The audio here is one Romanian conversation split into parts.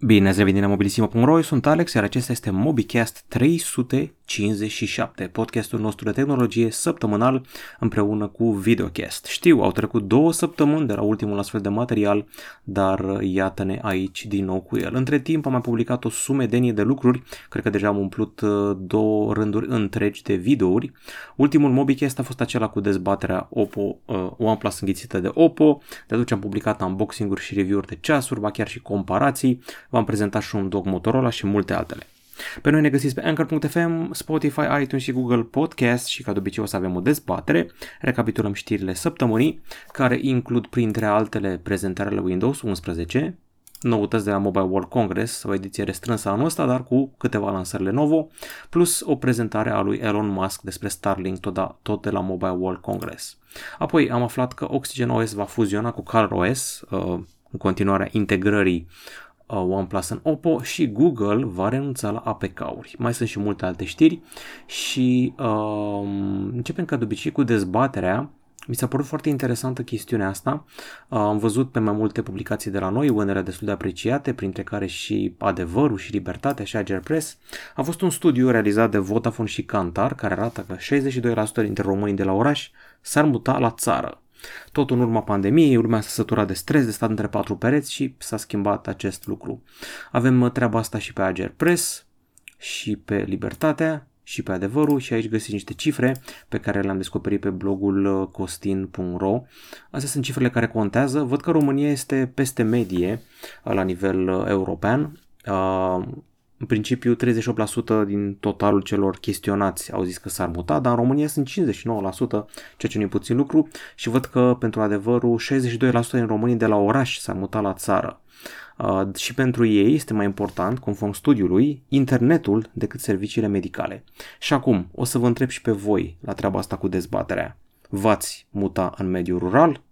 Bine ați revenit la mobilisimo.ro, eu sunt Alex, iar acesta este MobiCast 357, podcastul nostru de tehnologie săptămânal împreună cu Videocast. Știu, au trecut două săptămâni de la ultimul astfel de material, dar iată-ne aici din nou cu el. Între timp am mai publicat o sumedenie de lucruri, cred că deja am umplut uh, două rânduri întregi de videouri. Ultimul MobiCast a fost acela cu dezbaterea Oppo, uh, OnePlus înghițită de Oppo, de atunci am publicat unboxing-uri și review-uri de ceasuri, ba chiar și comparații, v-am prezentat și un dog Motorola și multe altele. Pe noi ne găsiți pe Anchor.fm, Spotify, iTunes și Google Podcast și ca de obicei o să avem o dezbatere. Recapitulăm știrile săptămânii, care includ printre altele prezentarea Windows 11, noutăți de la Mobile World Congress, o ediție restrânsă anul ăsta, dar cu câteva lansări Lenovo, plus o prezentare a lui Elon Musk despre Starlink tot, da, tot de la Mobile World Congress. Apoi am aflat că Oxygen OS va fuziona cu ColorOS, uh, în continuarea integrării Uh, OnePlus în Oppo și Google va renunța la APK-uri. Mai sunt și multe alte știri și uh, începem ca de obicei cu dezbaterea mi s-a părut foarte interesantă chestiunea asta. Uh, am văzut pe mai multe publicații de la noi, unele destul de apreciate, printre care și Adevărul și Libertatea și Ager Press. A fost un studiu realizat de Vodafone și Kantar care arată că 62% dintre românii de la oraș s-ar muta la țară. Tot în urma pandemiei, urmea să sătura de stres, de stat între patru pereți și s-a schimbat acest lucru. Avem uh, treaba asta și pe Ager Press, și pe Libertatea, și pe adevărul și aici găsiți niște cifre pe care le-am descoperit pe blogul uh, costin.ro. Astea sunt cifrele care contează. Văd că România este peste medie uh, la nivel european. În principiu, 38% din totalul celor chestionați au zis că s-ar muta, dar în România sunt 59%, ceea ce nu e puțin lucru și văd că, pentru adevărul, 62% din românii de la oraș s-ar muta la țară. Uh, și pentru ei este mai important, conform studiului, internetul decât serviciile medicale. Și acum, o să vă întreb și pe voi la treaba asta cu dezbaterea. V-ați muta în mediul rural?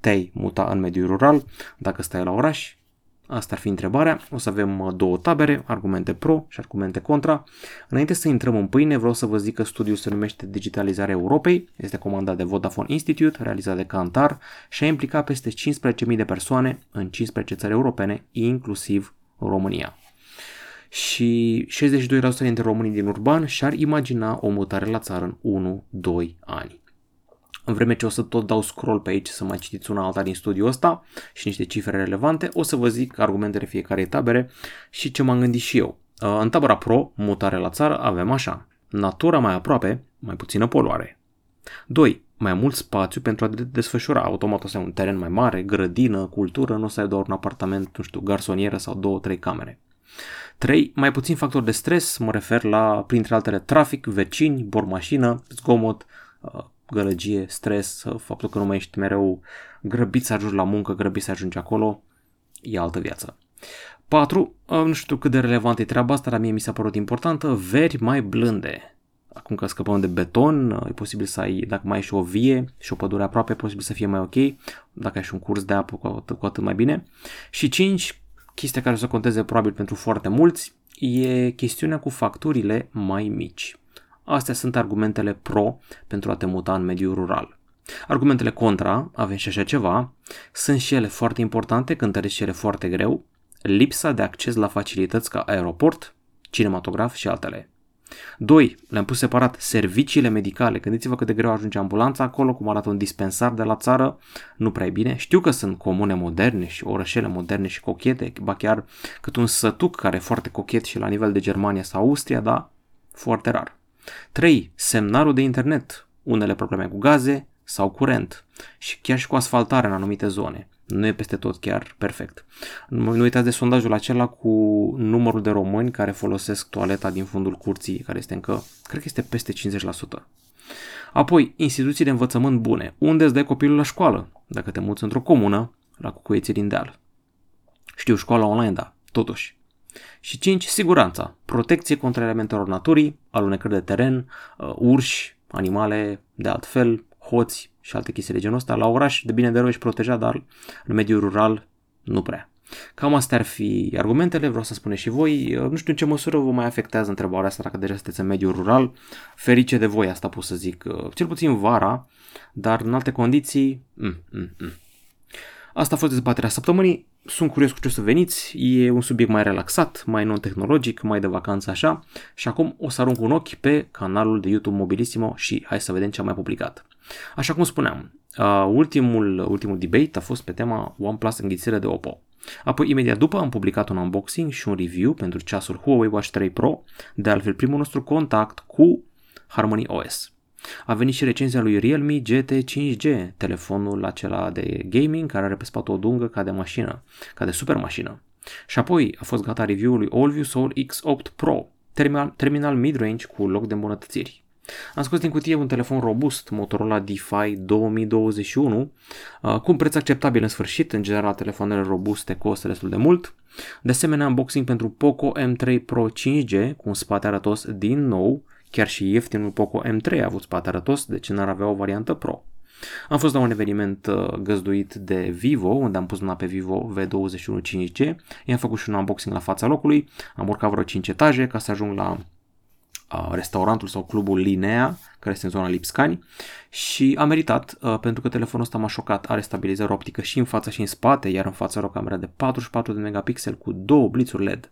Te-ai muta în mediul rural dacă stai la oraș? Asta ar fi întrebarea. O să avem uh, două tabere, argumente pro și argumente contra. Înainte să intrăm în pâine, vreau să vă zic că studiul se numește Digitalizarea Europei, este comandat de Vodafone Institute, realizat de Cantar și a implicat peste 15.000 de persoane în 15 țări europene, inclusiv România. Și 62% dintre românii din urban și-ar imagina o mutare la țară în 1-2 ani. În vreme ce o să tot dau scroll pe aici să mai citiți una alta din studiul ăsta și niște cifre relevante, o să vă zic argumentele fiecarei tabere și ce m-am gândit și eu. Uh, în tabăra Pro, mutare la țară, avem așa. Natura mai aproape, mai puțină poluare. 2. Mai mult spațiu pentru a desfășura. Automat o să ai un teren mai mare, grădină, cultură, nu o să ai doar un apartament, nu știu, garsonieră sau două, trei camere. 3. Mai puțin factor de stres, mă refer la, printre altele, trafic, vecini, bormașină, zgomot, uh, gălăgie, stres, faptul că nu mai ești mereu grăbit să ajungi la muncă, grăbit să ajungi acolo, e altă viață. 4. Nu știu cât de relevant e treaba asta, dar mie mi s-a părut importantă, veri mai blânde. Acum că scăpăm de beton, e posibil să ai, dacă mai ai și o vie și o pădure aproape, e posibil să fie mai ok, dacă ai și un curs de apă, cu atât, cu atât mai bine. Și 5. Chestia care o să conteze probabil pentru foarte mulți, e chestiunea cu facturile mai mici. Astea sunt argumentele pro pentru a te muta în mediul rural. Argumentele contra, avem și așa ceva, sunt și ele foarte importante, cântăresc și ele foarte greu, lipsa de acces la facilități ca aeroport, cinematograf și altele. 2. Le-am pus separat serviciile medicale. Gândiți-vă cât de greu ajunge ambulanța acolo, cum arată un dispensar de la țară, nu prea e bine. Știu că sunt comune moderne și orășele moderne și cochete, ba chiar cât un sătuc care e foarte cochet și la nivel de Germania sau Austria, dar foarte rar. 3. Semnalul de internet. Unele probleme cu gaze sau curent și chiar și cu asfaltare în anumite zone. Nu e peste tot chiar perfect. Nu uitați de sondajul acela cu numărul de români care folosesc toaleta din fundul curții, care este încă, cred că este peste 50%. Apoi, instituții de învățământ bune. Unde îți dai copilul la școală? Dacă te muți într-o comună, la cucuieții din deal. Știu, școala online, da, totuși. Și 5. Siguranța. Protecție contra elementelor naturii, alunecări de teren, uh, urși, animale de altfel, hoți și alte chestii de genul ăsta. La oraș, de bine de rău, ești protejat, dar în mediul rural nu prea. Cam astea ar fi argumentele, vreau să spuneți și voi. Uh, nu știu în ce măsură vă mai afectează întrebarea asta dacă deja sunteți în mediul rural. Ferice de voi, asta pot să zic. Uh, cel puțin vara, dar în alte condiții... Mm, mm, mm. Asta a fost dezbaterea săptămânii. Sunt curios cu ce o să veniți, e un subiect mai relaxat, mai non-tehnologic, mai de vacanță așa și acum o să arunc un ochi pe canalul de YouTube Mobilissimo și hai să vedem ce am mai publicat. Așa cum spuneam, uh, ultimul, ultimul debate a fost pe tema OnePlus înghițire de Oppo. Apoi, imediat după, am publicat un unboxing și un review pentru ceasul Huawei Watch 3 Pro, de altfel primul nostru contact cu Harmony OS. A venit și recenzia lui Realme GT 5G, telefonul acela de gaming care are pe spate o dungă ca de mașină, ca de super mașină. Și apoi a fost gata review-ul lui AllView Soul X8 Pro, terminal, terminal mid-range cu loc de îmbunătățiri. Am scos din cutie un telefon robust, Motorola DeFi 2021, uh, cu un preț acceptabil în sfârșit, în general telefoanele robuste costă destul de mult. De asemenea, unboxing pentru Poco M3 Pro 5G, cu un spate arătos din nou, chiar și ieftinul Poco M3 a avut spate arătos, deci n-ar avea o variantă Pro. Am fost la un eveniment uh, găzduit de Vivo, unde am pus mâna pe Vivo V21 5G, i-am făcut și un unboxing la fața locului, am urcat vreo 5 etaje ca să ajung la restaurantul sau clubul Linea, care este în zona Lipscani și a meritat uh, pentru că telefonul ăsta m-a șocat, are stabilizare optică și în față și în spate, iar în față are o cameră de 44 de megapixel cu două blițuri LED.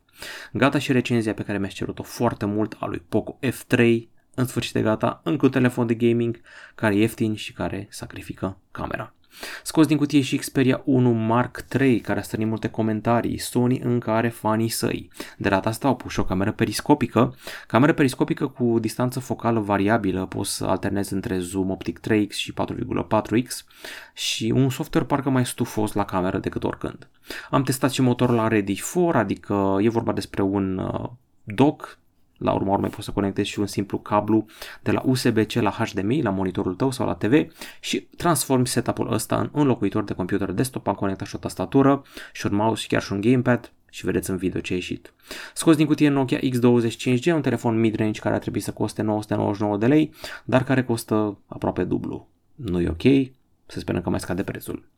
Gata și recenzia pe care mi-aș cerut-o foarte mult a lui Poco F3, în sfârșit de gata, încă un telefon de gaming care e ieftin și care sacrifică camera. Scos din cutie și Xperia 1 Mark III, care a strânit multe comentarii. Sony încă are fanii săi. De data asta au pus și o cameră periscopică. Cameră periscopică cu distanță focală variabilă, poți să alternezi între zoom optic 3x și 4,4x și un software parcă mai stufos la cameră decât oricând. Am testat și motorul la Ready 4, adică e vorba despre un uh, dock la urma urmei poți să conectezi și un simplu cablu de la USB-C la HDMI, la monitorul tău sau la TV și transformi setup-ul ăsta în înlocuitor de computer desktop. Am conectat și o tastatură și un mouse și chiar și un gamepad și vedeți în video ce a ieșit. Scos din cutie Nokia X25G, un telefon mid-range care ar trebui să coste 999 de lei, dar care costă aproape dublu. Nu e ok, să sperăm că mai scade prețul.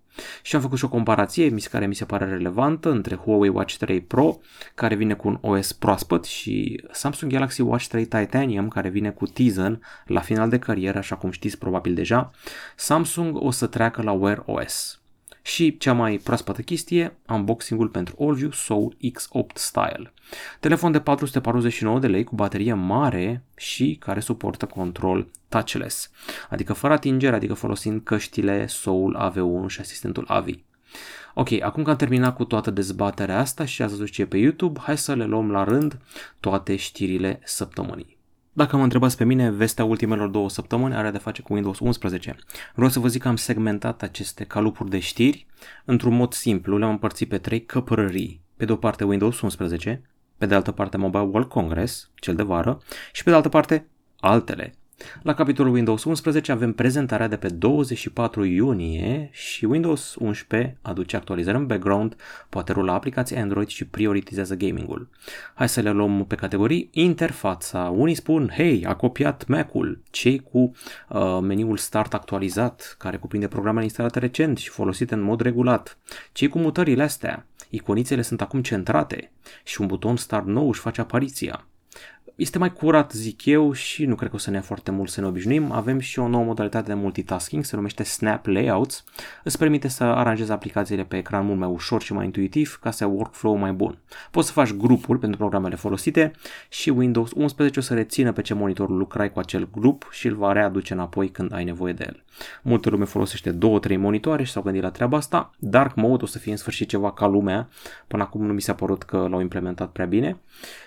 Și am făcut și o comparație care mi se pare relevantă între Huawei Watch 3 Pro, care vine cu un OS proaspăt, și Samsung Galaxy Watch 3 Titanium, care vine cu Tizen la final de carieră, așa cum știți probabil deja. Samsung o să treacă la Wear OS. Și cea mai proaspătă chestie, unboxing-ul pentru AllView Soul X8 Style. Telefon de 449 de lei cu baterie mare și care suportă control touchless, adică fără atingere, adică folosind căștile Soul AV1 și asistentul AVI. Ok, acum că am terminat cu toată dezbaterea asta și ați văzut ce e pe YouTube, hai să le luăm la rând toate știrile săptămânii. Dacă mă întrebați pe mine, vestea ultimelor două săptămâni are de face cu Windows 11. Vreau să vă zic că am segmentat aceste calupuri de știri într-un mod simplu, le-am împărțit pe trei căpărării. Pe de o parte Windows 11, pe de altă parte Mobile World Congress, cel de vară, și pe de altă parte altele, la capitolul Windows 11 avem prezentarea de pe 24 iunie și Windows 11 aduce actualizări în background, poate rula aplicații Android și prioritizează gamingul. Hai să le luăm pe categorii. Interfața. Unii spun, hei, a copiat Mac-ul. Cei cu uh, meniul Start actualizat, care cuprinde programele instalate recent și folosite în mod regulat. Cei cu mutările astea. Iconițele sunt acum centrate și un buton Start nou își face apariția este mai curat, zic eu, și nu cred că o să ne ia foarte mult să ne obișnuim. Avem și o nouă modalitate de multitasking, se numește Snap Layouts. Îți permite să aranjezi aplicațiile pe ecran mult mai ușor și mai intuitiv, ca să ai workflow mai bun. Poți să faci grupuri pentru programele folosite și Windows 11 o să rețină pe ce monitor lucrai cu acel grup și îl va readuce înapoi când ai nevoie de el. Multă lume folosește 2-3 monitoare și s-au gândit la treaba asta. Dark Mode o să fie în sfârșit ceva ca lumea, până acum nu mi s-a părut că l-au implementat prea bine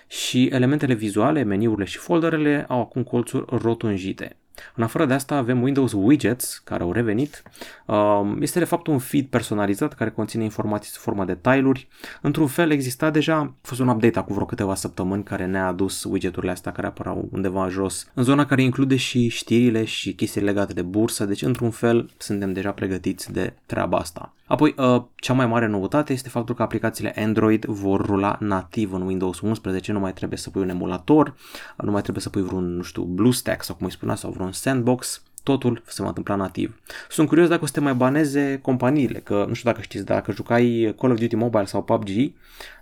și elementele vizuale, meniurile și folderele au acum colțuri rotunjite. În afară de asta avem Windows Widgets care au revenit. Um, este de fapt un feed personalizat care conține informații sub formă de tile-uri. Într-un fel exista deja, a fost un update acum vreo câteva săptămâni care ne-a adus widgeturile astea care apărau undeva jos, în zona care include și știrile și chestii legate de bursă, deci într-un fel suntem deja pregătiți de treaba asta. Apoi, uh, cea mai mare noutate este faptul că aplicațiile Android vor rula nativ în Windows 11, nu mai trebuie să pui un emulator, nu mai trebuie să pui vreun, nu știu, BlueStack sau cum îi spunea, sau vreun sandbox, totul se va întâmpla nativ. Sunt curios dacă o să te mai baneze companiile, că nu știu dacă știți, dacă jucai Call of Duty Mobile sau PUBG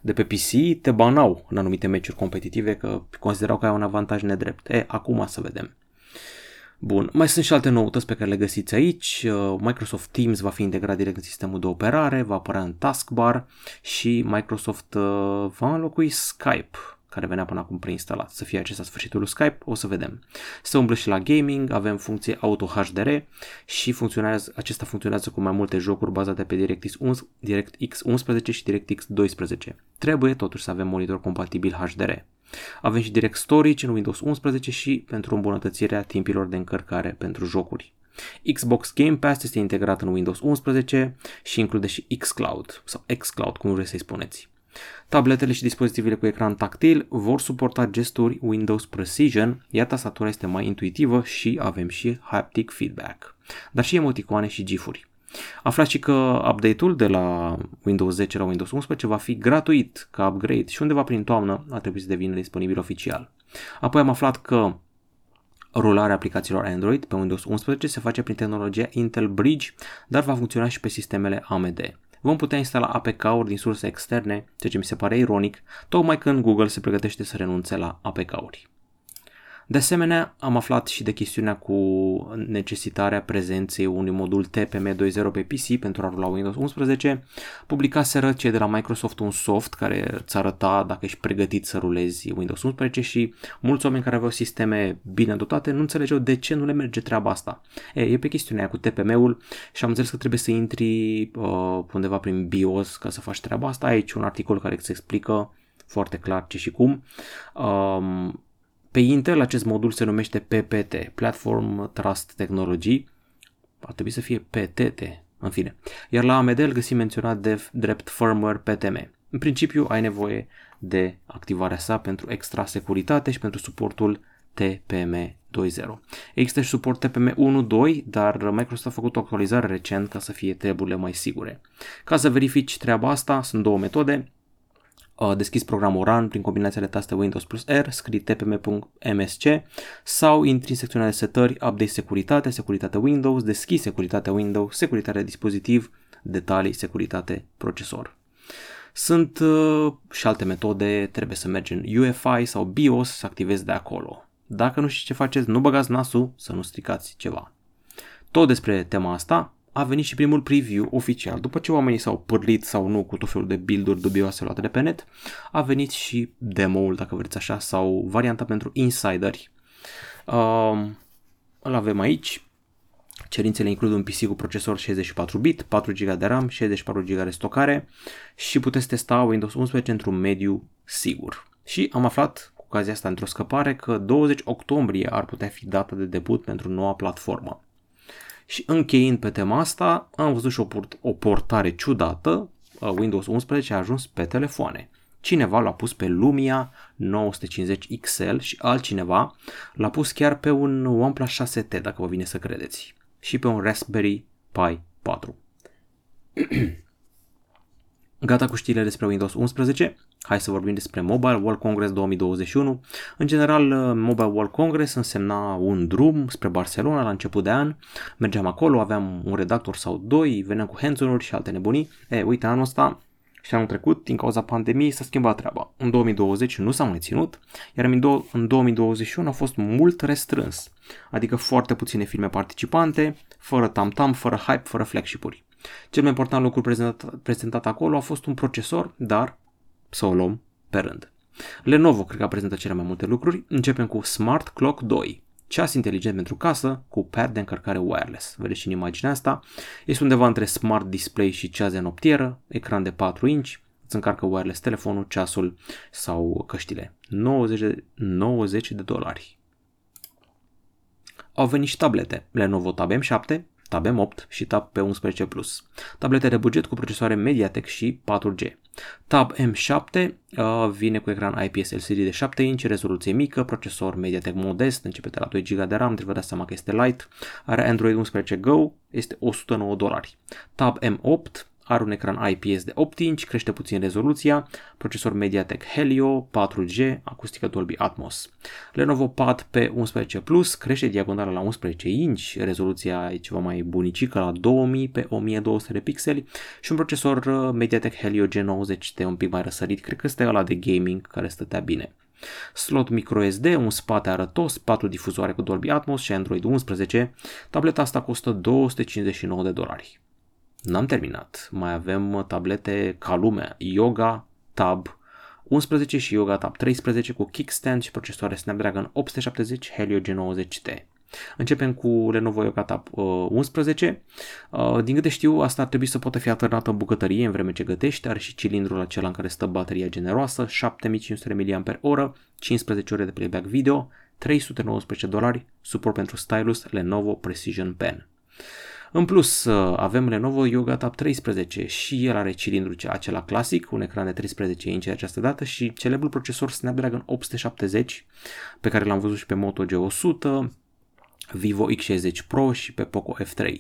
de pe PC, te banau în anumite meciuri competitive că considerau că ai un avantaj nedrept. E, acum să vedem. Bun, mai sunt și alte noutăți pe care le găsiți aici. Uh, Microsoft Teams va fi integrat direct în sistemul de operare, va apărea în taskbar și Microsoft uh, va înlocui Skype care venea până acum preinstalat. Să fie acesta sfârșitul lui Skype, o să vedem. Se umblă și la gaming, avem funcție Auto HDR și funcționează, acesta funcționează cu mai multe jocuri bazate pe DirectX, 11, DirectX 11 și DirectX 12. Trebuie totuși să avem monitor compatibil HDR. Avem și Direct Storage în Windows 11 și pentru îmbunătățirea timpilor de încărcare pentru jocuri. Xbox Game Pass este integrat în Windows 11 și include și xCloud sau xCloud, cum vreți să-i spuneți. Tabletele și dispozitivele cu ecran tactil vor suporta gesturi Windows Precision, iar tastatura este mai intuitivă și avem și haptic feedback, dar și emoticoane și gifuri. Aflați și că update-ul de la Windows 10 la Windows 11 va fi gratuit ca upgrade și undeva prin toamnă ar trebui să devină disponibil oficial. Apoi am aflat că rularea aplicațiilor Android pe Windows 11 se face prin tehnologia Intel Bridge, dar va funcționa și pe sistemele AMD. Vom putea instala APK-uri din surse externe, ceea ce mi se pare ironic, tocmai când Google se pregătește să renunțe la APK-uri. De asemenea, am aflat și de chestiunea cu necesitarea prezenței unui modul TPM 2.0 pe PC pentru a rula Windows 11. Publicaseră cei de la Microsoft un soft care îți arăta dacă ești pregătit să rulezi Windows 11 și mulți oameni care aveau sisteme bine dotate nu înțelegeau de ce nu le merge treaba asta. E, e pe chestiunea cu TPM-ul și am înțeles că trebuie să intri uh, undeva prin BIOS ca să faci treaba asta. Aici un articol care îți explică foarte clar ce și cum. Um, pe Intel acest modul se numește PPT, Platform Trust Technology, ar trebui să fie PTT, în fine. Iar la AMD îl găsim menționat de drept firmware PTM. În principiu ai nevoie de activarea sa pentru extra securitate și pentru suportul TPM 2.0. Există și suport TPM 1.2, dar Microsoft a făcut o actualizare recent ca să fie treburile mai sigure. Ca să verifici treaba asta, sunt două metode. Uh, deschis programul Run prin combinația de taste Windows plus R, scrii tpm.msc sau intri în secțiunea de setări, update securitate, securitate Windows, deschis securitate Windows, securitate dispozitiv, detalii, securitate procesor. Sunt uh, și alte metode, trebuie să mergi în UEFI sau BIOS să activezi de acolo. Dacă nu știți ce faceți, nu băgați nasul să nu stricați ceva. Tot despre tema asta a venit și primul preview oficial. După ce oamenii s-au pârlit sau nu cu tot felul de build-uri dubioase luate de pe net, a venit și demo-ul, dacă vreți așa, sau varianta pentru insideri. Uh, îl avem aici. Cerințele includ un PC cu procesor 64 bit, 4 GB de RAM, 64 GB de stocare și puteți testa Windows 11 într-un mediu sigur. Și am aflat cu ocazia asta într-o scăpare că 20 octombrie ar putea fi data de debut pentru noua platformă. Și încheind pe tema asta, am văzut și o, port- o portare ciudată, uh, Windows 11 a ajuns pe telefoane. Cineva l-a pus pe Lumia 950 XL și altcineva l-a pus chiar pe un OnePlus 6T, dacă vă vine să credeți, și pe un Raspberry Pi 4. Gata cu știrile despre Windows 11. Hai să vorbim despre Mobile World Congress 2021. În general, uh, Mobile World Congress însemna un drum spre Barcelona la început de an. Mergeam acolo, aveam un redactor sau doi, veneam cu hands și alte nebunii. E, uite, anul ăsta și anul trecut, din cauza pandemiei, s-a schimbat treaba. În 2020 nu s-a mai ținut, iar în 2021 a fost mult restrâns, adică foarte puține filme participante, fără tam-tam, fără hype, fără flagship-uri. Cel mai important lucru prezentat, prezentat acolo a fost un procesor, dar să o luăm pe rând. Lenovo cred că a prezentat cele mai multe lucruri. Începem cu Smart Clock 2, ceas inteligent pentru casă cu pad de încărcare wireless. Vedeți și în imaginea asta. Este undeva între smart display și ceas de noptieră, ecran de 4 inch, îți încarcă wireless telefonul, ceasul sau căștile. 90 de, 90 de dolari. Au venit și tablete. Lenovo Tab M7, Tab M8 și Tab P11 Plus. Tablete de buget cu procesoare MediaTek și 4G. Tab M7 uh, vine cu ecran IPS LCD de 7 inch, rezoluție mică, procesor MediaTek modest, începe de la 2 GB de RAM, trebuie vă dați seama că este light, are Android 11 Go, este 109 dolari. Tab M8 are un ecran IPS de 8 inch, crește puțin rezoluția, procesor MediaTek Helio 4G, acustică Dolby Atmos. Lenovo Pad P11 Plus crește diagonala la 11 inch, rezoluția e ceva mai bunicică la 2000 pe 1200 de pixeli și un procesor uh, MediaTek Helio G90 de un pic mai răsărit, cred că este ăla de gaming care stătea bine. slot microSD, un spate arătos, 4 difuzoare cu Dolby Atmos și Android 11. Tableta asta costă 259 de dolari. N-am terminat. Mai avem tablete ca lumea, Yoga Tab 11 și Yoga Tab 13 cu kickstand și procesoare Snapdragon 870 Helio G90T. Începem cu Lenovo Yoga Tab 11. Uh, uh, din câte știu, asta ar trebui să poată fi alternată în bucătărie în vreme ce gătește. Are și cilindrul acela în care stă bateria generoasă, 7500 mAh, 15 ore de playback video, 319 dolari, suport pentru stylus Lenovo Precision Pen. În plus, uh, avem Lenovo Yoga Tab 13 și el are cilindru acela clasic, un ecran de 13 inch de această dată și celebrul procesor Snapdragon 870 pe care l-am văzut și pe Moto G100, Vivo X60 Pro și pe Poco F3.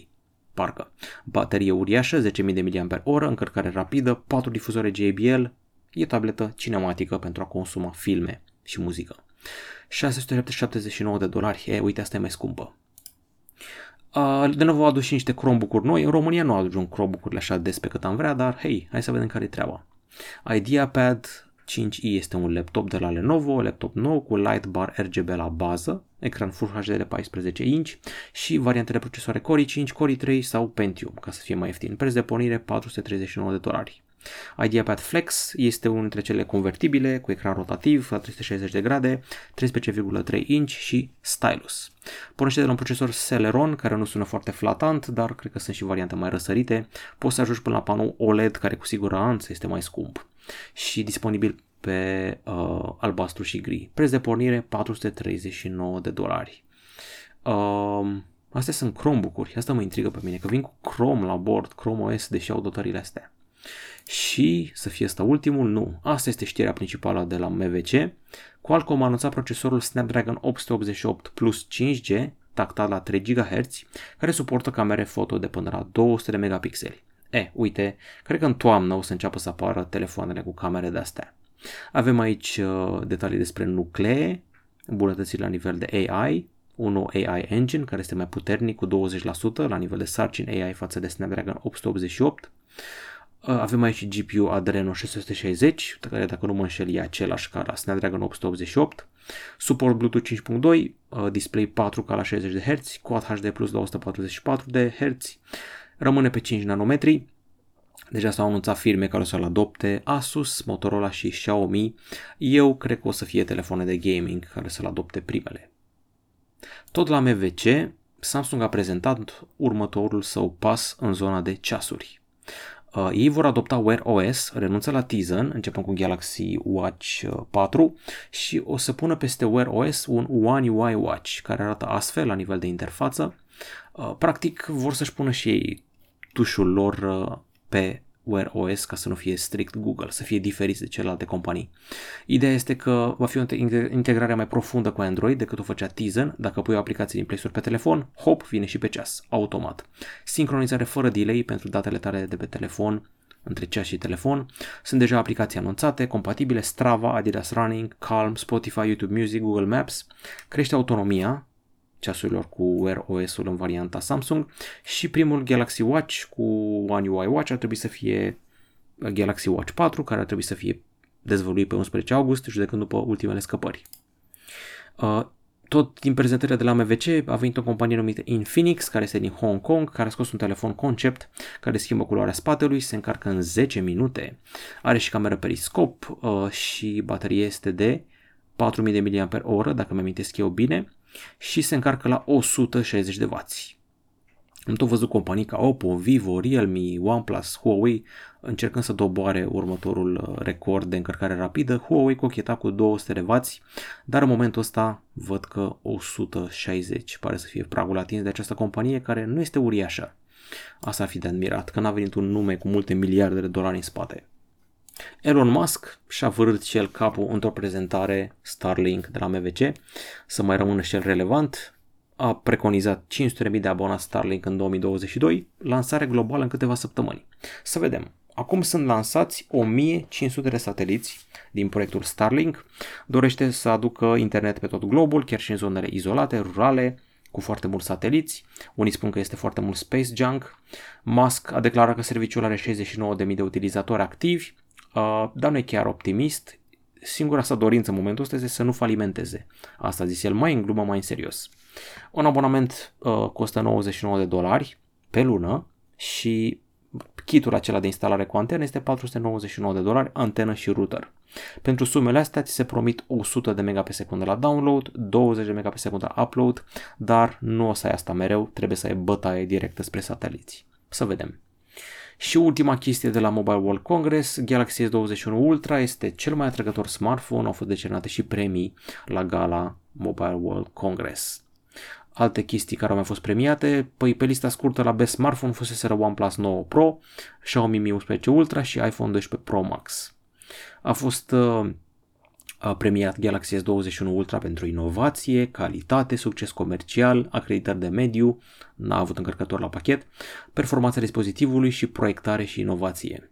Parcă. Baterie uriașă, 10.000 mAh, încărcare rapidă, 4 difuzoare JBL, e tabletă cinematică pentru a consuma filme și muzică. 679 de dolari, e, uite, asta e mai scumpă. Uh, de nou au adus și niște Chromebook-uri noi. În România nu ajung Chromebook-urile așa des pe cât am vrea, dar hei, hai să vedem care e treaba. IdeaPad 5i este un laptop de la Lenovo, laptop nou cu light bar RGB la bază, ecran Full HD de 14 inch și variantele procesoare Core i5, Core i3 sau Pentium, ca să fie mai ieftin. Preț de pornire 439 de dolari. IdeaPad Flex este unul dintre cele convertibile cu ecran rotativ la 360 de grade, 13,3 inch și stylus. Pornește de la un procesor Celeron care nu sună foarte flatant, dar cred că sunt și variante mai răsărite. Poți să ajungi până la panou OLED care cu siguranță este mai scump și disponibil pe uh, albastru și gri. Preț de pornire 439 de dolari. Uh, astea sunt Chromebook-uri, asta mă intrigă pe mine, că vin cu Chrome la bord, Chrome OS, deși au dotările astea. Și să fie asta ultimul, nu. Asta este știrea principală de la MVC. Qualcomm a anunțat procesorul Snapdragon 888 Plus 5G, tactat la 3 GHz, care suportă camere foto de până la 200 de megapixeli. E, uite, cred că în toamnă o să înceapă să apară telefoanele cu camere de astea. Avem aici uh, detalii despre nuclee, îmbunătățiri la nivel de AI, un nou AI engine care este mai puternic cu 20% la nivel de sarcini AI față de Snapdragon 888. Uh, avem aici GPU Adreno 660, care dacă nu mă înșel e același ca la Snapdragon 888. Suport Bluetooth 5.2, uh, display 4K la 60 de Hz, Quad HD Plus la 144 de Hz, rămâne pe 5 nanometri. Deja s-au anunțat firme care o să-l adopte, Asus, Motorola și Xiaomi. Eu cred că o să fie telefoane de gaming care să-l adopte primele. Tot la MVC, Samsung a prezentat următorul său pas în zona de ceasuri. Uh, ei vor adopta Wear OS, renunță la Tizen, începând cu Galaxy Watch 4 uh, și o să pună peste Wear OS un One UI Watch, care arată astfel la nivel de interfață. Uh, practic vor să-și pună și ei tușul lor uh, pe Wear OS ca să nu fie strict Google, să fie diferit de celelalte companii. Ideea este că va fi o integrare mai profundă cu Android decât o făcea Tizen. Dacă pui o aplicație din Play Store pe telefon, hop, vine și pe ceas, automat. Sincronizare fără delay pentru datele tale de pe telefon între ceas și telefon. Sunt deja aplicații anunțate, compatibile Strava, Adidas Running, Calm, Spotify, YouTube Music, Google Maps. Crește autonomia, ceasurilor cu Wear OS-ul în varianta Samsung și primul Galaxy Watch cu One UI Watch ar trebui să fie Galaxy Watch 4 care ar trebui să fie dezvăluit pe 11 august, judecând după ultimele scăpări. Uh, tot din prezentările de la MVC a venit o companie numită Infinix, care este din Hong Kong, care a scos un telefon concept care schimbă culoarea spatelui, se încarcă în 10 minute, are și cameră periscop uh, și baterie este de 4000 mAh, dacă mi amintesc eu bine, și se încarcă la 160 de W. Am tot văzut companii ca Oppo, Vivo, Realme, OnePlus, Huawei încercând să doboare următorul uh, record de încărcare rapidă. Huawei cocheta cu 200 de W, dar în momentul ăsta văd că 160 pare să fie pragul atins de această companie care nu este uriașă. Asta ar fi de admirat, că n-a venit un nume cu multe miliarde de dolari în spate. Elon Musk și-a vârât și el capul într-o prezentare Starlink de la MVC să mai rămână și el relevant. A preconizat 500.000 de abonați Starlink în 2022, lansare globală în câteva săptămâni. Să vedem. Acum sunt lansați 1500 de sateliți din proiectul Starlink. Dorește să aducă internet pe tot globul, chiar și în zonele izolate, rurale, cu foarte mulți sateliți. Unii spun că este foarte mult space junk. Musk a declarat că serviciul are 69.000 de utilizatori activi, Uh, dar nu e chiar optimist. singura sa dorință în momentul ăsta este să nu falimenteze. Asta a zis el mai în glumă, mai în serios. Un abonament uh, costă 99 de dolari pe lună și kitul acela de instalare cu antenă este 499 de dolari, antenă și router. Pentru sumele astea ți se promit 100 de mega pe secundă la download, 20 de mega pe secundă la upload, dar nu o să ai asta mereu, trebuie să ai bătaie directă spre sateliți. Să vedem. Și ultima chestie de la Mobile World Congress, Galaxy S21 Ultra este cel mai atrăgător smartphone, au fost decernate și premii la gala Mobile World Congress. Alte chestii care au mai fost premiate, păi pe lista scurtă la Best Smartphone fusese OnePlus 9 Pro, Xiaomi Mi 11 Ultra și iPhone 12 Pro Max. A fost uh, premiat Galaxy S21 Ultra pentru inovație, calitate, succes comercial, acreditări de mediu, n-a avut încărcător la pachet, performanța dispozitivului și proiectare și inovație.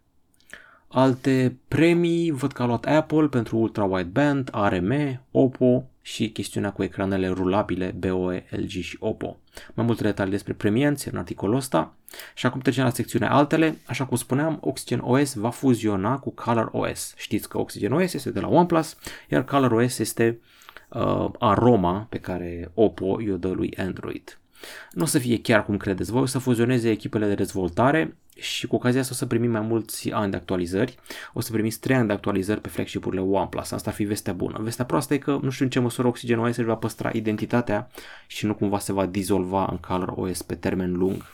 Alte premii văd că a luat Apple pentru Ultra Wideband, ARM, Oppo și chestiunea cu ecranele rulabile BOE, LG și Oppo. Mai multe detalii despre premianți în articolul ăsta. Și acum trecem la secțiunea altele. Așa cum spuneam, Oxygen OS va fuziona cu Color OS. Știți că Oxygen OS este de la OnePlus, iar Color OS este uh, aroma pe care Oppo i-o dă lui Android. Nu o să fie chiar cum credeți voi, o să fuzioneze echipele de dezvoltare și cu ocazia asta o să primim mai mulți ani de actualizări. O să primiți 3 ani de actualizări pe flagship-urile OnePlus. Asta ar fi vestea bună. Vestea proastă e că nu știu în ce măsură Oxygen OS își va păstra identitatea și nu cumva se va dizolva în Color OS pe termen lung.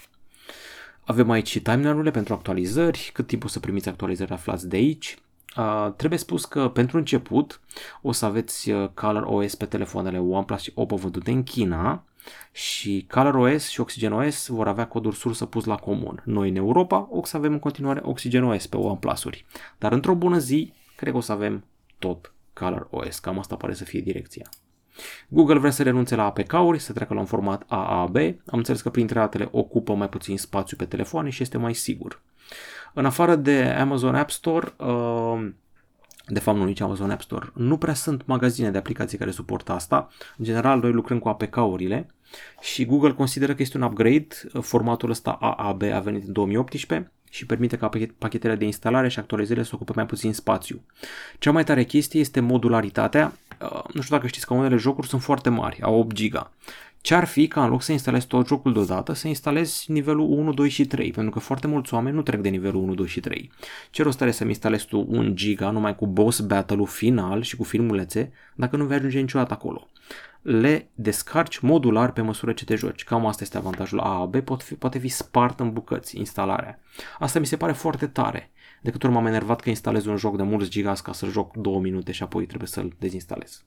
Avem aici și timeline-urile pentru actualizări, cât timp o să primiți actualizări aflați de aici. Uh, trebuie spus că pentru început o să aveți uh, Color OS pe telefoanele OnePlus și Oppo vândute în China și ColorOS și OxygenOS vor avea coduri sursă pus la comun. Noi în Europa o să avem în continuare OxygenOS pe OnePlus-uri, dar într-o bună zi cred că o să avem tot ColorOS, cam asta pare să fie direcția. Google vrea să renunțe la APK-uri, să treacă la un format AAB. Am înțeles că printre altele ocupă mai puțin spațiu pe telefoane și este mai sigur. În afară de Amazon App Store, uh, de fapt nu nici Amazon App Store, nu prea sunt magazine de aplicații care suportă asta. În general, noi lucrăm cu APK-urile și Google consideră că este un upgrade. Formatul ăsta AAB a venit în 2018 și permite ca pachetele de instalare și actualizările să ocupe mai puțin spațiu. Cea mai tare chestie este modularitatea. Uh, nu știu dacă știți că unele jocuri sunt foarte mari, au 8 giga ce ar fi ca în loc să instalezi tot jocul deodată, să instalezi nivelul 1, 2 și 3, pentru că foarte mulți oameni nu trec de nivelul 1, 2 și 3. Ce rost are să-mi instalezi tu un giga numai cu boss battle-ul final și cu filmulețe, dacă nu vei ajunge niciodată acolo? Le descarci modular pe măsură ce te joci. Cam asta este avantajul AAB, poate fi, poate fi spart în bucăți instalarea. Asta mi se pare foarte tare. De câte ori m-am enervat că instalez un joc de mulți gigas ca să joc două minute și apoi trebuie să-l dezinstalez.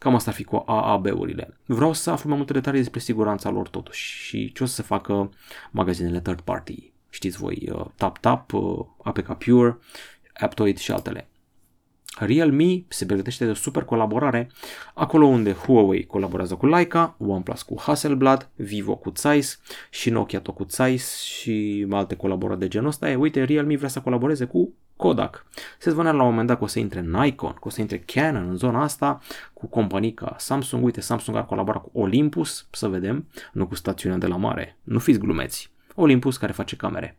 Cam asta ar fi cu AAB-urile. Vreau să aflu mai multe detalii despre siguranța lor totuși și ce o să se facă magazinele third party. Știți voi, uh, TapTap, uh, APK Pure, Aptoid și altele. Realme se pregătește de o super colaborare, acolo unde Huawei colaborează cu Leica, OnePlus cu Hasselblad, Vivo cu Zeiss și Nokia tot cu Zeiss și alte colaborări de genul ăsta. E, uite, Realme vrea să colaboreze cu Kodak. Se zvonea la un moment dat că o să intre Nikon, că o să intre Canon în zona asta, cu companii ca Samsung. Uite, Samsung ar colabora cu Olympus, să vedem, nu cu stațiunea de la mare. Nu fiți glumeți. Olympus care face camere.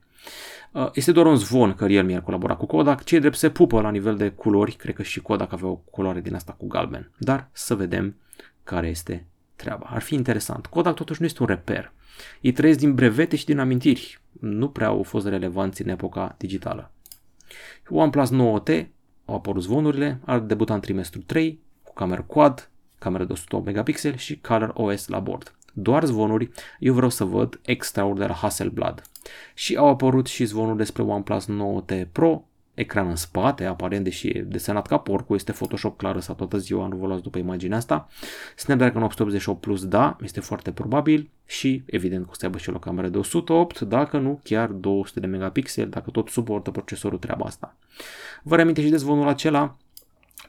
Uh, este doar un zvon că Realme ar colabora cu Kodak, cei drept se pupă la nivel de culori, cred că și Kodak avea o culoare din asta cu galben, dar să vedem care este treaba. Ar fi interesant. Kodak totuși nu este un reper. Ei trăiesc din brevete și din amintiri. Nu prea au fost relevanți în epoca digitală. OnePlus 9T, au apărut zvonurile, ar debuta în trimestru 3 cu cameră quad, cameră de 108 megapixeli și Color OS la bord. Doar zvonuri, eu vreau să văd extrauri de la Hasselblad. Și au apărut și zvonuri despre OnePlus 9T Pro, ecran în spate, aparent, deși e desenat ca porcul, este Photoshop clar să toată ziua, nu vă luați după imaginea asta. Snapdragon 888 Plus, da, este foarte probabil și evident că o să aibă și o cameră de 108, dacă nu chiar 200 de megapixel, dacă tot suportă procesorul treaba asta. Vă reaminte și de zvonul acela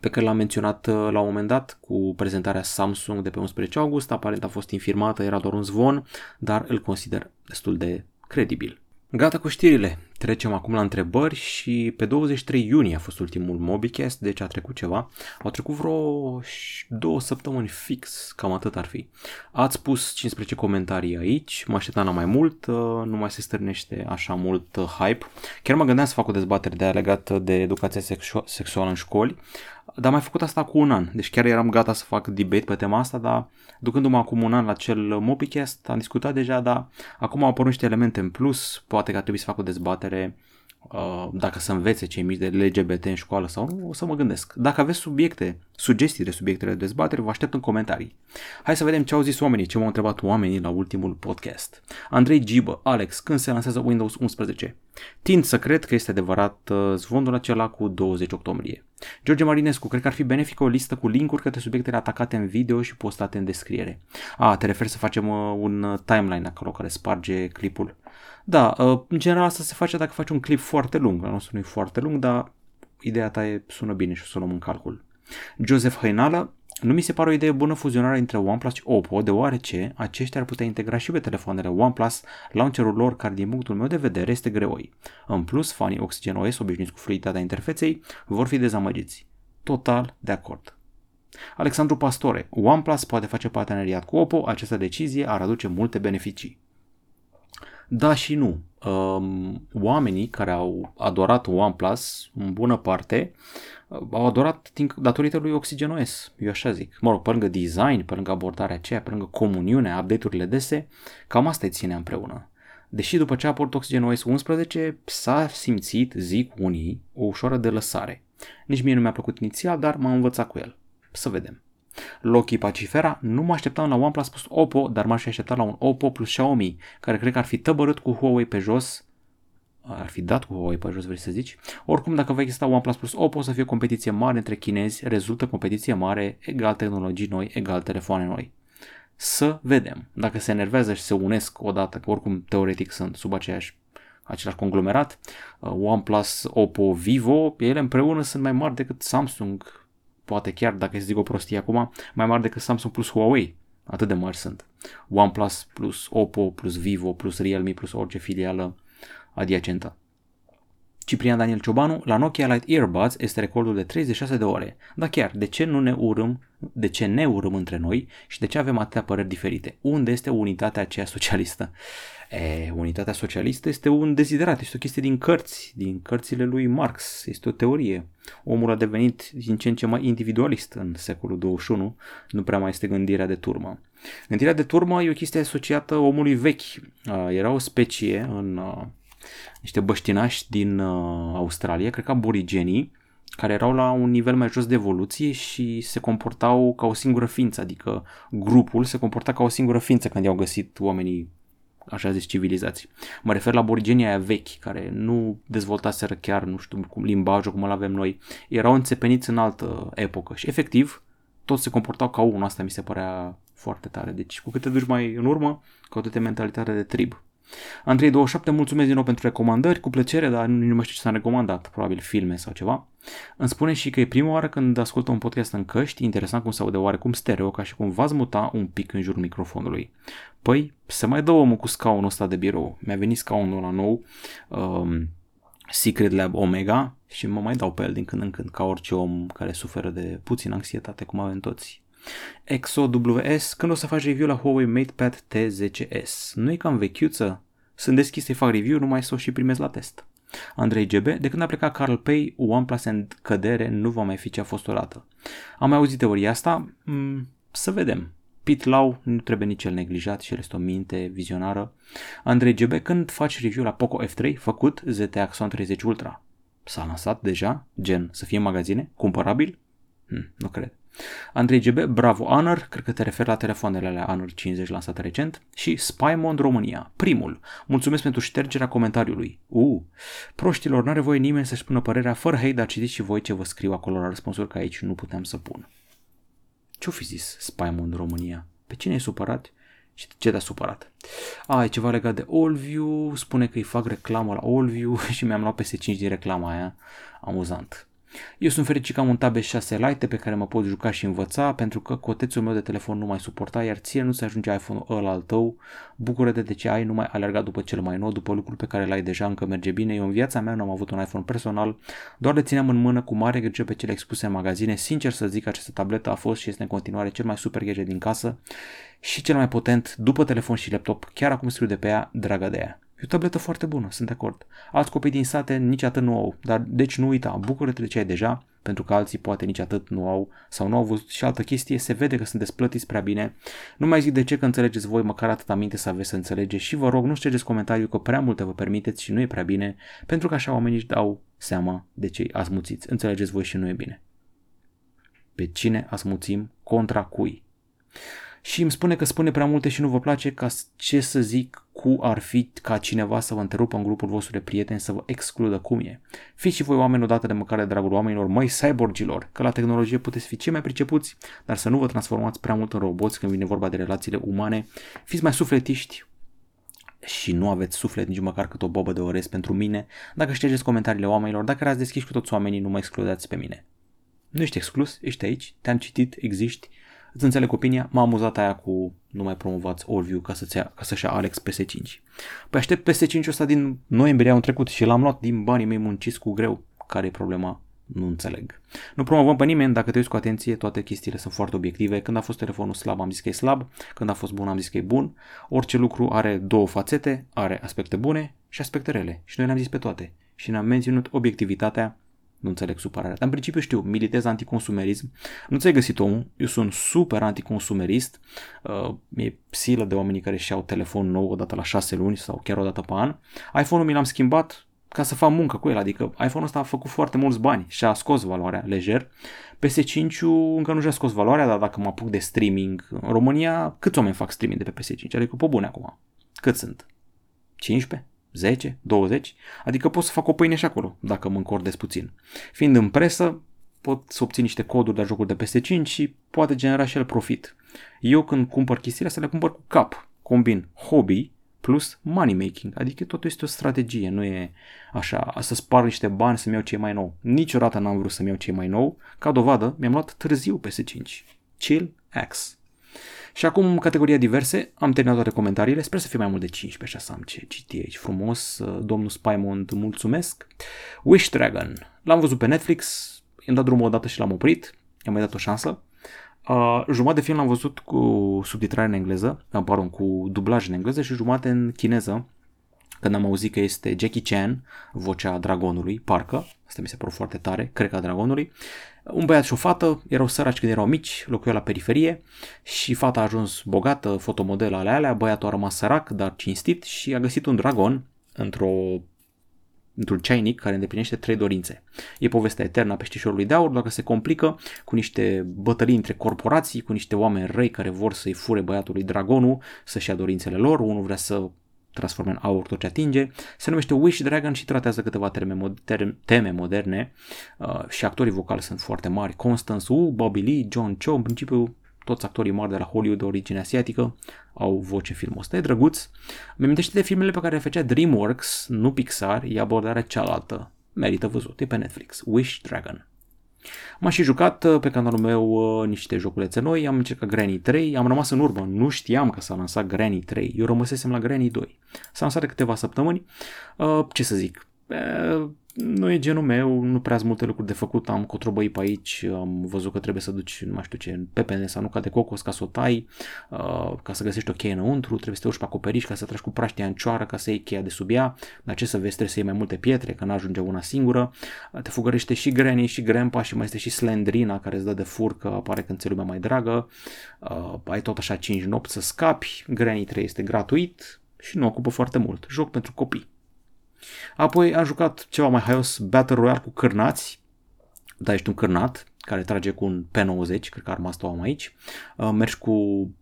pe care l-am menționat uh, la un moment dat cu prezentarea Samsung de pe 11 august, aparent a fost infirmată, era doar un zvon, dar îl consider destul de credibil. Gata cu știrile. Trecem acum la întrebări și pe 23 iunie a fost ultimul MobiCast, deci a trecut ceva. Au trecut vreo două săptămâni fix, cam atât ar fi. Ați pus 15 comentarii aici, mă așteptam la mai mult, uh, nu mai se stârnește așa mult uh, hype. Chiar mă gândeam să fac o dezbatere de legat de educația sexu- sexuală în școli, Dar am mai făcut asta cu un an, deci chiar eram gata să fac debate pe tema asta, dar ducându-mă acum un an la acel Mobicast, am discutat deja, dar acum au apărut niște elemente în plus, poate că ar trebui să fac o dezbatere Uh, dacă să învețe cei mici de LGBT în școală sau nu, o să mă gândesc. Dacă aveți subiecte, sugestii de subiecte de dezbatere, vă aștept în comentarii. Hai să vedem ce au zis oamenii, ce m-au întrebat oamenii la ultimul podcast. Andrei Gibă, Alex, când se lansează Windows 11? Tind să cred că este adevărat uh, zvonul acela cu 20 octombrie. George Marinescu, cred că ar fi benefic o listă cu linkuri către subiectele atacate în video și postate în descriere. A, te referi să facem uh, un timeline acolo care sparge clipul. Da, uh, în general asta se face dacă faci un clip foarte lung. Al nostru nu e foarte lung, dar ideea ta e, sună bine și o să o luăm în calcul. Joseph Hainala, nu mi se pare o idee bună fuzionarea între OnePlus și Oppo, deoarece aceștia ar putea integra și pe telefoanele OnePlus launcherul lor, care din punctul meu de vedere este greoi. În plus, fanii Oxygen OS obișnuiți cu fluiditatea interfeței vor fi dezamăgiți. Total de acord. Alexandru Pastore, OnePlus poate face parteneriat cu Oppo, această decizie ar aduce multe beneficii. Da și nu. Um, oamenii care au adorat OnePlus, în bună parte, uh, au adorat din, datorită lui Oxygen OS, eu așa zic. Mă rog, pe lângă design, pe lângă abordarea aceea, pe lângă comuniune, update-urile dese, cam asta îi ține împreună. Deși după ce a apărut Oxygen OS 11, s-a simțit, zic unii, o ușoară de lăsare. Nici mie nu mi-a plăcut inițial, dar m-am învățat cu el. Să vedem. Loki Pacifera, nu mă așteptam la OnePlus plus Oppo, dar m-aș aștepta la un Oppo plus Xiaomi, care cred că ar fi tăbărât cu Huawei pe jos, ar fi dat cu Huawei pe jos, vrei să zici. Oricum, dacă va exista OnePlus plus Oppo, o să fie o competiție mare între chinezi, rezultă competiție mare, egal tehnologii noi, egal telefoane noi. Să vedem. Dacă se enervează și se unesc odată, că oricum teoretic sunt sub aceeași același conglomerat, uh, OnePlus, Oppo, Vivo, ele împreună sunt mai mari decât Samsung, poate chiar, dacă îți zic o prostie acum, mai mari decât Samsung plus Huawei. Atât de mari sunt. OnePlus plus Oppo plus Vivo plus Realme plus orice filială adiacentă. Ciprian Daniel Ciobanu, la Nokia Light Earbuds este recordul de 36 de ore. Dar chiar, de ce nu ne urâm, de ce ne urâm între noi și de ce avem atâtea păreri diferite? Unde este unitatea aceea socialistă? E, unitatea socialistă este un deziderat, este o chestie din cărți, din cărțile lui Marx, este o teorie. Omul a devenit din ce în ce mai individualist în secolul 21, nu prea mai este gândirea de turmă. Gândirea de turmă e o chestie asociată omului vechi. Era o specie în niște băștinași din Australia, cred că aborigenii, care erau la un nivel mai jos de evoluție și se comportau ca o singură ființă, adică grupul se comporta ca o singură ființă când i-au găsit oamenii așa zis, civilizații. Mă refer la aborigenii aia vechi, care nu dezvoltaseră chiar, nu știu, cum limbajul cum îl avem noi. Erau înțepeniți în altă epocă și efectiv toți se comportau ca unul, asta mi se părea foarte tare. Deci cu cât te duci mai în urmă, cu atât mentalitate de trib. Andrei 27, mulțumesc din nou pentru recomandări, cu plăcere, dar nu, nu mai știu ce s-a recomandat, probabil filme sau ceva. Îmi spune și că e prima oară când ascultă un podcast în căști, interesant cum se aude oarecum stereo, ca și cum v-ați muta un pic în jurul microfonului. Păi, se mai dă omul cu scaunul ăsta de birou. Mi-a venit scaunul la nou, um, Secret Lab Omega și mă mai dau pe el din când în când, ca orice om care suferă de puțin anxietate, cum avem toți. ExoWS, când o să faci review la Huawei MatePad T10s? Nu e cam vechiuță? Sunt deschis să-i fac review, numai să o și primez la test. Andrei GB, de când a plecat Carl Pei, OnePlus în cădere nu va mai fi ce a fost odată. Am mai auzit teoria asta? Mm, să vedem. Pit Lau nu trebuie nici el neglijat și el este o minte vizionară. Andrei GB, când faci review la Poco F3, făcut ZT Axon 30 Ultra? S-a lansat deja? Gen, să fie în magazine? Cumpărabil? Hm, nu cred. Andrei GB, Bravo Honor, cred că te referi la telefoanele alea Honor 50 lansate recent, și Spymond România, primul. Mulțumesc pentru ștergerea comentariului. Uh, proștilor, n-are voie nimeni să-și spună părerea fără hate, dar citiți și voi ce vă scriu acolo la răspunsuri, că aici nu puteam să pun. Ce-o fi zis Spymond România? Pe cine e supărat? Și ce te-a supărat? A, e ceva legat de Allview, spune că îi fac reclamă la Allview și mi-am luat peste 5 din reclama aia. Amuzant. Eu sunt fericit că am un Tab S6 Lite pe care mă pot juca și învăța pentru că cotețul meu de telefon nu mai suporta, iar ție nu se ajunge iPhone-ul ăla al tău. Bucură-te de ce ai, nu mai alerga după cel mai nou, după lucruri pe care l-ai deja, încă merge bine. Eu în viața mea nu am avut un iPhone personal, doar le țineam în mână cu mare grijă pe cele expuse în magazine. Sincer să zic, această tabletă a fost și este în continuare cel mai super gadget din casă și cel mai potent după telefon și laptop. Chiar acum scriu de pe ea, dragă de ea. E o tabletă foarte bună, sunt de acord. Alți copii din sate nici atât nu au, dar deci nu uita, bucură-te de ce ai deja, pentru că alții poate nici atât nu au sau nu au văzut și altă chestie, se vede că sunteți plătiți prea bine. Nu mai zic de ce că înțelegeți voi, măcar atât aminte să aveți să înțelegeți și vă rog nu ștergeți comentariul că prea multe vă permiteți și nu e prea bine, pentru că așa oamenii își dau seama de ce asmuțiți. Înțelegeți voi și nu e bine. Pe cine asmuțim contra cui? și îmi spune că spune prea multe și nu vă place ca ce să zic cu ar fi ca cineva să vă întrerupă în grupul vostru de prieteni să vă excludă cum e. Fiți și voi oameni odată de măcar de dragul oamenilor, măi cyborgilor, că la tehnologie puteți fi cei mai pricepuți, dar să nu vă transformați prea mult în roboți când vine vorba de relațiile umane. Fiți mai sufletiști, și nu aveți suflet nici măcar cât o bobă de orez pentru mine, dacă ștergeți comentariile oamenilor, dacă erați deschiși cu toți oamenii, nu mă excludați pe mine. Nu ești exclus, ești aici, te-am citit, existi, Îți înțeleg opinia, m-a amuzat aia cu nu mai promovați Allview ca, să-ți ia, ca să-și ia Alex PS5. Păi aștept PS5-ul ăsta din noiembrie anul trecut și l-am luat din banii mei munciți cu greu. Care e problema? Nu înțeleg. Nu promovăm pe nimeni, dacă te uiți cu atenție, toate chestiile sunt foarte obiective. Când a fost telefonul slab, am zis că e slab, când a fost bun, am zis că e bun. Orice lucru are două fațete, are aspecte bune și aspecte rele. Și noi le-am zis pe toate. Și ne-am menținut obiectivitatea nu înțeleg supărarea. Dar în principiu știu, militez anticonsumerism. Nu ți-ai găsit omul, eu sunt super anticonsumerist. Uh, e silă de oamenii care și-au telefon nou o dată la 6 luni sau chiar o dată pe an. iPhone-ul mi l-am schimbat ca să fac muncă cu el, adică iPhone-ul ăsta a făcut foarte mulți bani și a scos valoarea lejer. PS5-ul încă nu și-a scos valoarea, dar dacă mă apuc de streaming în România, câți oameni fac streaming de pe PS5? Adică pe bune acum. Cât sunt? 15? 10, 20, adică pot să fac o pâine și acolo, dacă mă încordez puțin. Fiind în presă, pot să obțin niște coduri de jocuri de peste 5 și poate genera și el profit. Eu când cumpăr chestiile astea le cumpăr cu cap, combin hobby plus money making, adică totul este o strategie, nu e așa, să spar niște bani să-mi iau cei mai nou. Niciodată n-am vrut să-mi iau cei mai nou, ca dovadă mi-am luat târziu PS5. Chill X. Și acum, categoria diverse, am terminat toate comentariile, sper să fie mai mult de 15, așa să am ce citi aici frumos. Uh, domnul Spymond, mulțumesc. Wish Dragon, l-am văzut pe Netflix, i-am dat drumul o dată și l-am oprit, i-am mai dat o șansă. Uh, jumătate de film l-am văzut cu subtitrare în engleză, uh, pardon, cu dublaj în engleză și jumătate în chineză, când am auzit că este Jackie Chan, vocea dragonului, parcă, asta mi se pare foarte tare, cred că a dragonului, un băiat și o fată, erau săraci când erau mici, locuiau la periferie și fata a ajuns bogată, fotomodel ale alea, băiatul a rămas sărac, dar cinstit și a găsit un dragon într-o într-un ceainic care îndeplinește trei dorințe. E povestea eternă a peștișorului de aur, dacă se complică cu niște bătălii între corporații, cu niște oameni răi care vor să-i fure băiatului dragonul, să-și ia dorințele lor, unul vrea să transforme în aur tot ce atinge. Se numește Wish Dragon și tratează câteva teme, moderne, teme moderne uh, și actorii vocali sunt foarte mari. Constance Wu, Bobby Lee, John Cho, în principiu toți actorii mari de la Hollywood de origine asiatică au voce în filmul ăsta. E drăguț. Mi amintește de filmele pe care le făcea DreamWorks, nu Pixar, e abordarea cealaltă. Merită văzut, e pe Netflix. Wish Dragon. M-am și jucat uh, pe canalul meu uh, niște joculețe noi, am încercat Granny 3, am rămas în urmă, nu știam că s-a lansat Granny 3, eu rămăsesem la Granny 2. S-a lansat de câteva săptămâni, uh, ce să zic, nu e genul meu, nu prea multe lucruri de făcut, am cotrobăit pe aici, am văzut că trebuie să duci, nu mai știu ce, pepene sau nuca de cocos ca să o tai, uh, ca să găsești o cheie înăuntru, trebuie să te urci pe acoperiș ca să tragi cu praștia în cioară ca să iei cheia de sub ea, dar ce să vezi, trebuie să iei mai multe pietre, că n-ajunge una singură, te fugărește și Granny și Grandpa și mai este și Slendrina care îți dă de furcă, apare când ți lumea mai dragă, uh, ai tot așa 5 nopți să scapi, Granny 3 este gratuit și nu ocupă foarte mult, joc pentru copii. Apoi am jucat ceva mai haios Battle Royale cu cârnați, da, ești un cârnat care trage cu un P90, cred că ar rămas am aici, uh, mergi cu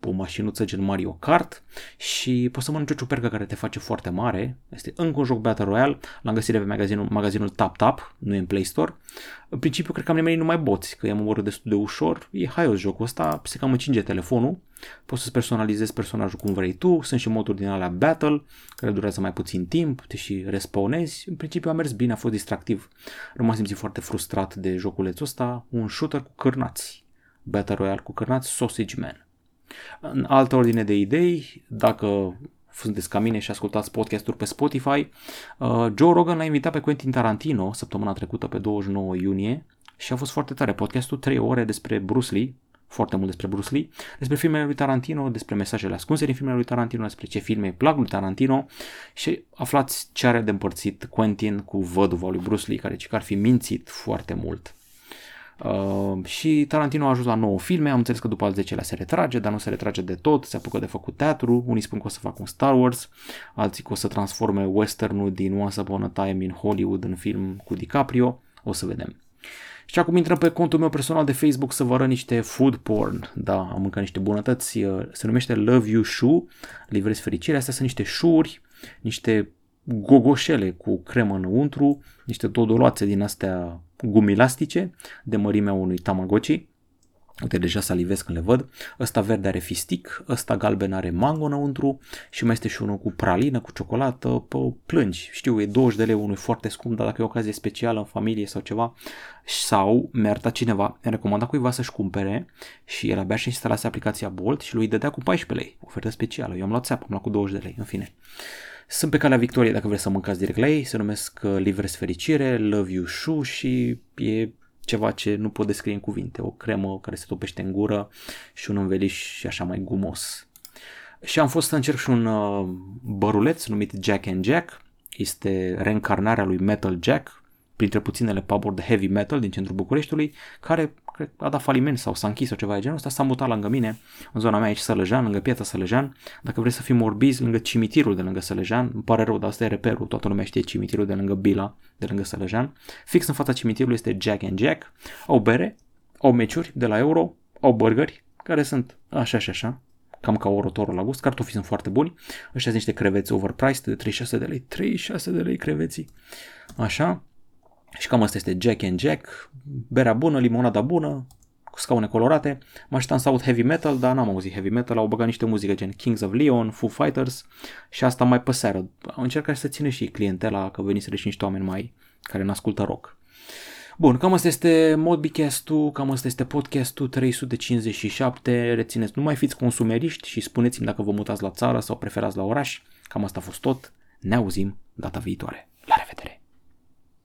o mașinuță gen Mario Kart și poți să mănânci o ciupercă care te face foarte mare. Este încă un joc Battle Royale, l-am găsit de pe magazinul, magazinul Tap Tap, nu e în Play Store. În principiu cred că am nimerit numai boți, că i-am omorât destul de ușor. E haios jocul ăsta, se cam încinge telefonul, poți să-ți personalizezi personajul cum vrei tu, sunt și moduri din alea Battle, care durează mai puțin timp, te și respawnezi. În principiu a mers bine, a fost distractiv. Rămas simțit foarte frustrat de joculețul ăsta, un shooter cu cârnați. Battle Royale cu cârnați, Sausage Man. În altă ordine de idei, dacă sunteți ca mine și ascultați podcasturi pe Spotify, uh, Joe Rogan l-a invitat pe Quentin Tarantino săptămâna trecută pe 29 iunie și a fost foarte tare. Podcastul 3 ore despre Bruce Lee, foarte mult despre Bruce Lee, despre filmele lui Tarantino, despre mesajele ascunse din filmele lui Tarantino, despre ce filme îi plac lui Tarantino și aflați ce are de împărțit Quentin cu văduva lui Bruce Lee, care ar fi mințit foarte mult. Uh, și Tarantino a ajuns la 9 filme, am înțeles că după al 10-lea se retrage, dar nu se retrage de tot, se apucă de făcut teatru, unii spun că o să facă un Star Wars, alții că o să transforme westernul din Once Upon a Time in Hollywood în film cu DiCaprio, o să vedem. Și acum intrăm pe contul meu personal de Facebook să vă arăt niște food porn. Da, am mâncat niște bunătăți, uh, se numește Love You Shoe, livrez fericire. Astea sunt niște șuri, niște gogoșele cu cremă înăuntru, niște dodoloațe din astea gumilastice de mărimea unui Tamagotchi. Uite, deja salivesc când le văd. Ăsta verde are fistic, ăsta galben are mango înăuntru și mai este și unul cu pralină, cu ciocolată, pe plângi. Știu, e 20 de lei, unul foarte scump, dar dacă e o ocazie specială în familie sau ceva, sau mi-ar da cineva, mi-a recomandat cuiva să-și cumpere și el abia și instalase aplicația Bolt și lui dădea cu 14 lei, ofertă specială. Eu am luat țeapă, am luat cu 20 de lei, în fine. Sunt pe calea victoriei dacă vreți să mâncați direct la ei, se numesc uh, Livres Fericire, Love You Shoe și e ceva ce nu pot descrie în cuvinte, o cremă care se topește în gură și un înveliș și așa mai gumos. Și am fost să încerc și un uh, băruleț numit Jack and Jack, este reîncarnarea lui Metal Jack, printre puținele puburi de heavy metal din centrul Bucureștiului, care cred, a dat faliment sau s-a închis sau ceva de genul ăsta, s-a mutat lângă mine, în zona mea aici Sălăjean, lângă piața Sălăjean. Dacă vreți să fii morbiz, lângă cimitirul de lângă Sălăjean, îmi pare rău, dar asta e reperul, toată lumea știe cimitirul de lângă Bila, de lângă Sălăjean. Fix în fața cimitirului este Jack and Jack, au bere, au meciuri de la Euro, au burgeri, care sunt așa și așa, cam ca orotorul la gust, cartofii sunt foarte buni, ăștia sunt niște creveți overpriced de 36 de lei, 36 de lei creveții, așa, și cam asta este Jack and Jack, berea bună, limonada bună, cu scaune colorate. Mă așteptam să aud heavy metal, dar n-am auzit heavy metal, au băgat niște muzică gen Kings of Leon, Foo Fighters și asta mai pe seară. Au încercat să țină și clientela, că veniseră și niște oameni mai care nu ascultă rock. Bun, cam asta este Modbicast-ul, cam asta este podcastul 357. Rețineți, nu mai fiți consumeriști și spuneți-mi dacă vă mutați la țară sau preferați la oraș. Cam asta a fost tot. Ne auzim data viitoare. La revedere!